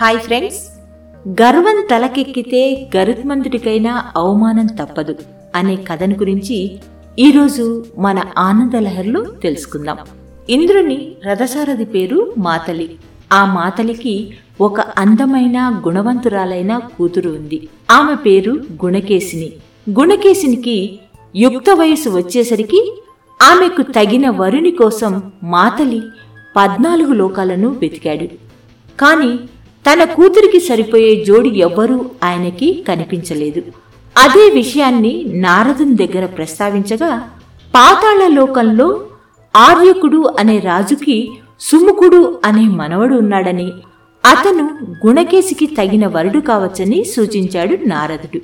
Hi friends గర్వం తలకెక్కితే గరుత్మంతుడికైనా అవమానం తప్పదు అనే కథను గురించి ఈరోజు మన ఆనందలహరిలో తెలుసుకుందాం. ఇంద్రుని రథసారథి పేరు మాతలి. ఆ మాతలికి ఒక అందమైన గుణవంతురాలైన కూతురు ఉంది. ఆమె పేరు గుణకేశిని. గుణకేశినికి యుక్త వయసు వచ్చేసరికి ఆమెకు తగిన వరుని కోసం మాతలి పద్నాలుగు లోకాలను వెతికాడు. కాని తన కూతురికి సరిపోయే జోడి ఎవ్వరూ ఆయనకి కనిపించలేదు. అదే విషయాన్ని నారదుని దగ్గర ప్రస్తావించగా పాతాళ లోకంలో ఆర్యకుడు అనే రాజుకి సుముకుడు అనే మనవడు ఉన్నాడని అతను గుణకేశికి తగిన వరుడు కావచ్చని సూచించాడు నారదుడు.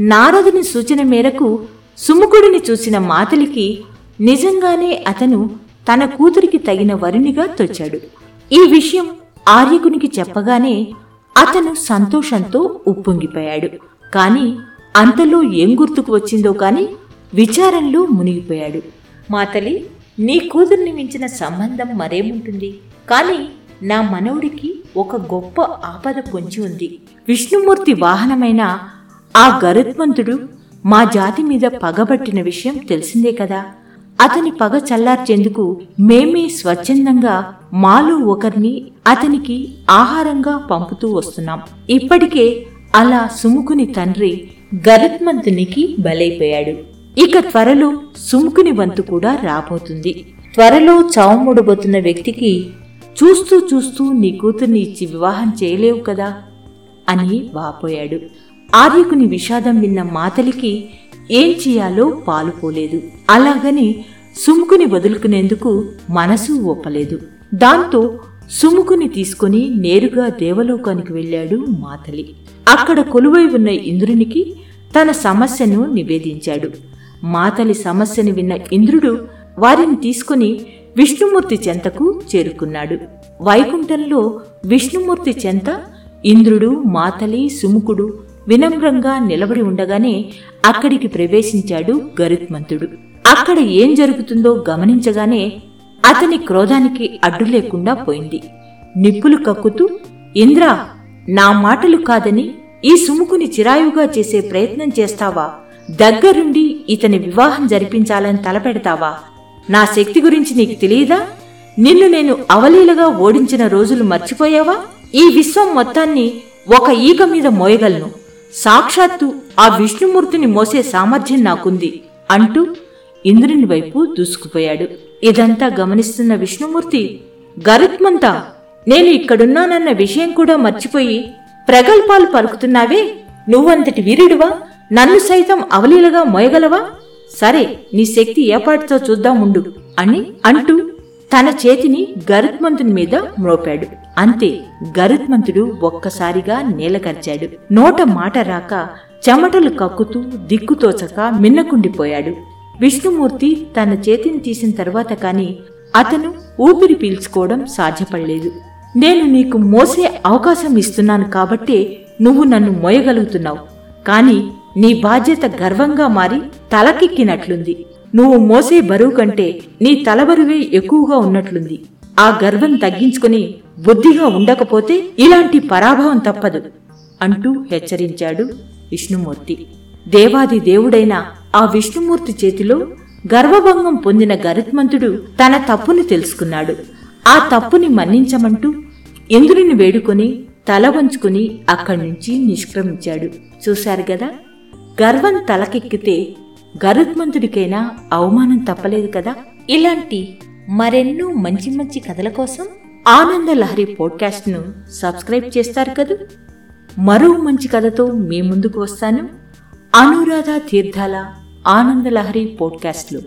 నారదుని సూచన మేరకు సుముఖుడిని చూసిన మాతలికి నిజంగానే అతను తన కూతురికి తగిన వరునిగా తొచ్చాడు ఈ విషయం ఆర్యకునికి చెప్పగానే అతను సంతోషంతో ఉప్పొంగిపోయాడు. కాని అంతలో ఏం గుర్తుకు వచ్చిందో కాని విచారంలో మునిగిపోయాడు. మాతలి నీ కూతుర్ని మించిన సంబంధం మరేముంటుంది? కాని నా మనవుడికి ఒక గొప్ప ఆపద పొంచి ఉంది. విష్ణుమూర్తి వాహనమైన ఆ గరుత్మంతుడు మా జాతి మీద పగబట్టిన విషయం తెలిసిందే కదా? అతని పగ చల్లార్చేందుకు మేమే స్వచ్ఛందంగా మాలో ఒకరిని అతనికి ఆహారంగా పంపుతూ వస్తున్నాం. ఇప్పటికే అలా సుముకుని తండ్రి గరుత్మంతునికి బలైపోయాడు. ఇక త్వరలో సుముకుని వంతు కూడా రాబోతుంది. త్వరలో చావుముడబోతున్న వ్యక్తికి చూస్తూ చూస్తూ నీ కూతుర్ని ఇచ్చి వివాహం చేయలేవు కదా అని వాపోయాడు. ఆర్యకుని విషాదం విన్న మాతలికి ఏం చేయాలో పాలుపోలేదు అలాగని సుముకుని వదులుకునేందుకు మనసు ఒప్పలేదు. దాంతో సుముకుని తీసుకుని నేరుగా దేవలోకానికి వెళ్ళాడు మాతలి. అక్కడ కొలువై ఉన్న ఇంద్రునికి తన సమస్యను నివేదించాడు. మాతలి సమస్యను విన్న ఇంద్రుడు వారిని తీసుకుని విష్ణుమూర్తి చెంతకు చేరుకున్నాడు. వైకుంఠంలో విష్ణుమూర్తి చెంత ఇంద్రుడు మాతలి సుముకుడు వినమ్రంగా నిలబడి ఉండగానే అక్కడికి ప్రవేశించాడు గరుత్మంతుడు. అక్కడ ఏం జరుగుతుందో గమనించగానే అతని క్రోధానికి అడ్డు లేకుండా పోయింది. నిప్పులు కక్కుతూ ఇంద్ర నా మాటలు కాదని ఈ సుముకుని చిరాయుగా చేసే ప్రయత్నం చేస్తావా? దగ్గరుండి ఇతని వివాహం జరిపించాలని తలపెడతావా? నా శక్తి గురించి నీకు తెలియదా? నిన్ను నేను అవలీలగా ఓడించిన రోజులు మర్చిపోయావా? ఈ విశ్వం మొత్తాన్ని ఒక ఈక మీద మోయగలను. సాక్షాత్తు ఆ విష్ణుమూర్తిని మోసే సామర్థ్యం నాకుంది అంటూ ఇంద్రుని వైపు దూసుకుపోయాడు. ఇదంతా గమనిస్తున్న విష్ణుమూర్తి గరుత్మంతా నేను ఇక్కడున్నానన్న విషయం కూడా మర్చిపోయి ప్రగల్భాలు పలుకుతున్నావే? నువ్వంతటి వీరుడువా? నన్ను సైతం అవలీలగా మోయగలవా? సరే నీ శక్తి ఏపాటితో చూద్దాముండు అని అంటూ తన చేతిని గరుత్మంతుని మీద మ్రోపాడు అంతే గరుత్మంతుడు ఒక్కసారిగా నేలకరిచాడు నోట మాట రాక చెమటలు కక్కుతూ దిక్కుతోచక మిన్నకుండిపోయాడు. విష్ణుమూర్తి తన చేతిని తీసిన తర్వాత కానీ అతను ఊపిరి పీల్చుకోవడం సాధ్యపడలేదు. నేను నీకు మోసే అవకాశం ఇస్తున్నాను కాబట్టే నువ్వు నన్ను మోయగలుగుతున్నావు. కాని నీ బాధ్యత గర్వంగా మారి తలకెక్కినట్లుంది. నువ్వు మోసే బరువు కంటే నీ తలబరువే ఎక్కువగా ఉన్నట్లుంది. ఆ గర్వం తగ్గించుకుని బుద్ధిగా ఉండకపోతే ఇలాంటి పరాభవం తప్పదు అంటూ హెచ్చరించాడు విష్ణుమూర్తి. దేవాది దేవుడైన ఆ విష్ణుమూర్తి చేతిలో గర్వభంగం పొందిన గరుత్మంతుడు తన తప్పుని తెలుసుకున్నాడు. ఆ తప్పుని మన్నించమంటూ ఇంద్రుని వేడుకొని తల వంచుకుని అక్కడి నుంచి నిష్క్రమించాడు. చూశారు గదా గర్వం తలకెక్కితే గరుత్మంతుడికైనా అవమానం తప్పలేదు కదా? ఇలాంటి మరెన్నో మంచి మంచి కథల కోసం ఆనంద లహరి పోడ్కాస్ట్ను సబ్స్క్రైబ్ చేస్తారు కదూ? మరో మంచి కథతో మీ ముందుకు వస్తాను. అనురాధ తీర్థాల ఆనంద లహరి పోడ్కాస్ట్లో